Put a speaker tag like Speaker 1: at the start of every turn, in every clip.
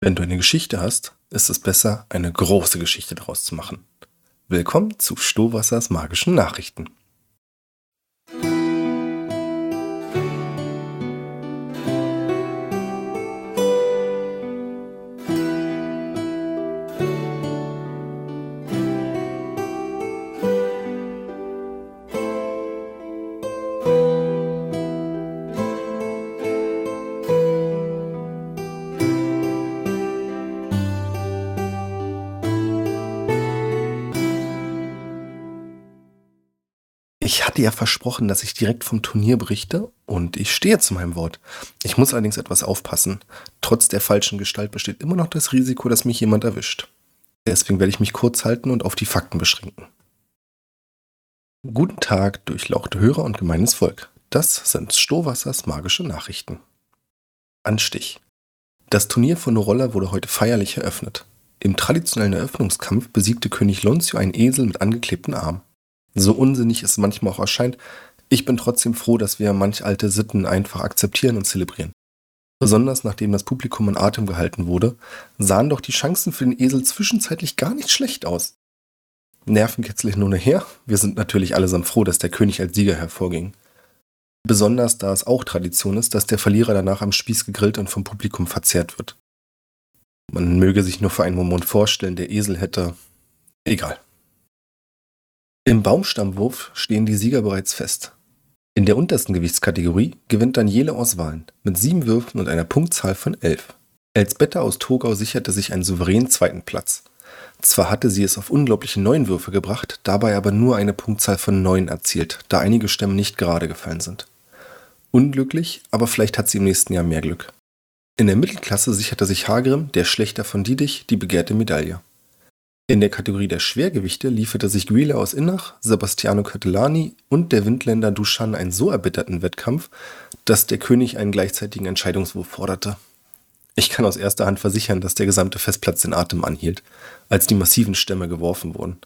Speaker 1: Wenn du eine Geschichte hast, ist es besser, eine große Geschichte daraus zu machen. Willkommen zu Stohwassers magischen Nachrichten. Ich hatte ja versprochen, dass ich direkt vom Turnier berichte und ich stehe zu meinem Wort. Ich muss allerdings etwas aufpassen. Trotz der falschen Gestalt besteht immer noch das Risiko, dass mich jemand erwischt. Deswegen werde ich mich kurz halten und auf die Fakten beschränken. Guten Tag, durchlauchte Hörer und gemeines Volk. Das sind Stohwassers magische Nachrichten. Anstich. Das Turnier von Norolla wurde heute feierlich eröffnet. Im traditionellen Eröffnungskampf besiegte König Lonzio einen Esel mit angeklebten Armen. So unsinnig es manchmal auch erscheint, ich bin trotzdem froh, dass wir manch alte Sitten einfach akzeptieren und zelebrieren. Besonders nachdem das Publikum in Atem gehalten wurde, sahen doch die Chancen für den Esel zwischenzeitlich gar nicht schlecht aus. Nervenkitzlig nur nachher, wir sind natürlich allesamt froh, dass der König als Sieger hervorging. Besonders da es auch Tradition ist, dass der Verlierer danach am Spieß gegrillt und vom Publikum verzehrt wird. Man möge sich nur für einen Moment vorstellen, der Esel hätte. Egal. Im Baumstammwurf stehen die Sieger bereits fest. In der untersten Gewichtskategorie gewinnt Daniele aus Wahlen mit sieben Würfen und einer Punktzahl von elf. Elsbette aus Togau sicherte sich einen souveränen zweiten Platz. Zwar hatte sie es auf unglaubliche neun Würfe gebracht, dabei aber nur eine Punktzahl von neun erzielt, da einige Stämme nicht gerade gefallen sind. Unglücklich, aber vielleicht hat sie im nächsten Jahr mehr Glück. In der Mittelklasse sicherte sich Hagrim, der Schlechter von Diedich, die begehrte Medaille. In der Kategorie der Schwergewichte lieferte sich Guile aus Innach, Sebastiano Catellani und der Windländer Duschan einen so erbitterten Wettkampf, dass der König einen gleichzeitigen Entscheidungswurf forderte. Ich kann aus erster Hand versichern, dass der gesamte Festplatz den Atem anhielt, als die massiven Stämme geworfen wurden.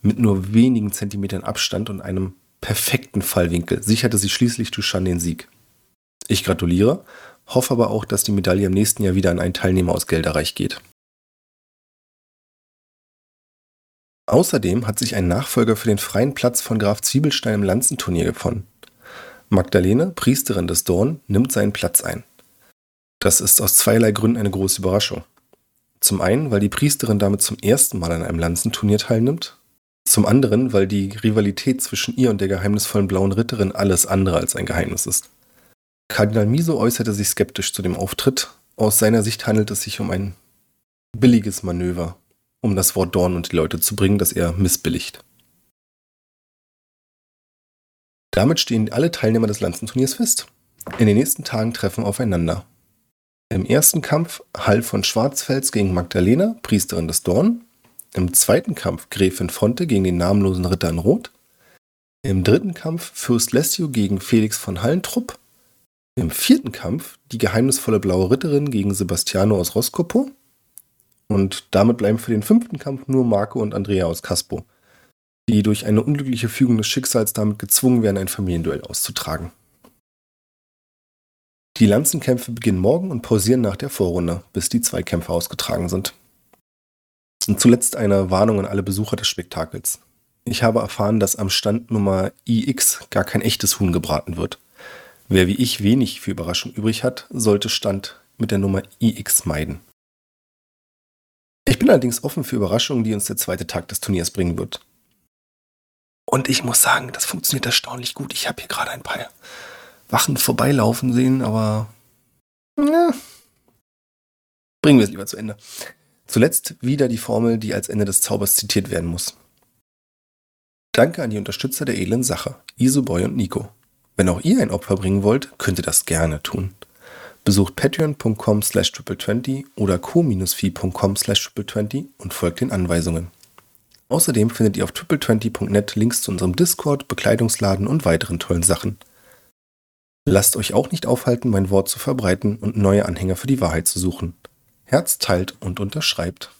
Speaker 1: Mit nur wenigen Zentimetern Abstand und einem perfekten Fallwinkel sicherte sich schließlich Duchan den Sieg. Ich gratuliere, hoffe aber auch, dass die Medaille im nächsten Jahr wieder an einen Teilnehmer aus Gelderreich geht. Außerdem hat sich ein Nachfolger für den freien Platz von Graf Zwiebelstein im Lanzenturnier gefunden. Magdalene, Priesterin des Dorn, nimmt seinen Platz ein. Das ist aus zweierlei Gründen eine große Überraschung. Zum einen, weil die Priesterin damit zum ersten Mal an einem Lanzenturnier teilnimmt. Zum anderen, weil die Rivalität zwischen ihr und der geheimnisvollen blauen Ritterin alles andere als ein Geheimnis ist. Kardinal Miso äußerte sich skeptisch zu dem Auftritt. Aus seiner Sicht handelt es sich um ein billiges Manöver, um das Wort Dorn und die Leute zu bringen, das er missbilligt. Damit stehen alle Teilnehmer des Lanzenturniers fest. In den nächsten Tagen treffen aufeinander. Im ersten Kampf Hall von Schwarzfels gegen Magdalena, Priesterin des Dorn. Im zweiten Kampf Gräfin Fonte gegen den namenlosen Ritter in Rot. Im dritten Kampf Fürst Lessio gegen Felix von Hallentrupp. Im vierten Kampf die geheimnisvolle blaue Ritterin gegen Sebastiano aus Roskopo. Und damit bleiben für den fünften Kampf nur Marco und Andrea aus Caspo, die durch eine unglückliche Fügung des Schicksals damit gezwungen werden, ein Familienduell auszutragen. Die Lanzenkämpfe beginnen morgen und pausieren nach der Vorrunde, bis die Zweikämpfe ausgetragen sind. Und zuletzt eine Warnung an alle Besucher des Spektakels. Ich habe erfahren, dass am Stand Nummer IX gar kein echtes Huhn gebraten wird. Wer wie ich wenig für Überraschung übrig hat, sollte Stand mit der Nummer IX meiden. Ich bin allerdings offen für Überraschungen, die uns der zweite Tag des Turniers bringen wird. Und ich muss sagen, das funktioniert erstaunlich gut. Ich habe hier gerade ein paar Wachen vorbeilaufen sehen, aber ja, bringen wir es lieber zu Ende. Zuletzt wieder die Formel, die als Ende des Zaubers zitiert werden muss. Danke an die Unterstützer der edlen Sache, Isoboy und Nico. Wenn auch ihr ein Opfer bringen wollt, könnt ihr das gerne tun. Besucht patreon.com slash triple20 oder co-fi.com slash triple20 und folgt den Anweisungen. Außerdem findet ihr auf triple20.net Links zu unserem Discord, Bekleidungsladen und weiteren tollen Sachen. Lasst euch auch nicht aufhalten, mein Wort zu verbreiten und neue Anhänger für die Wahrheit zu suchen. Herz teilt und unterschreibt.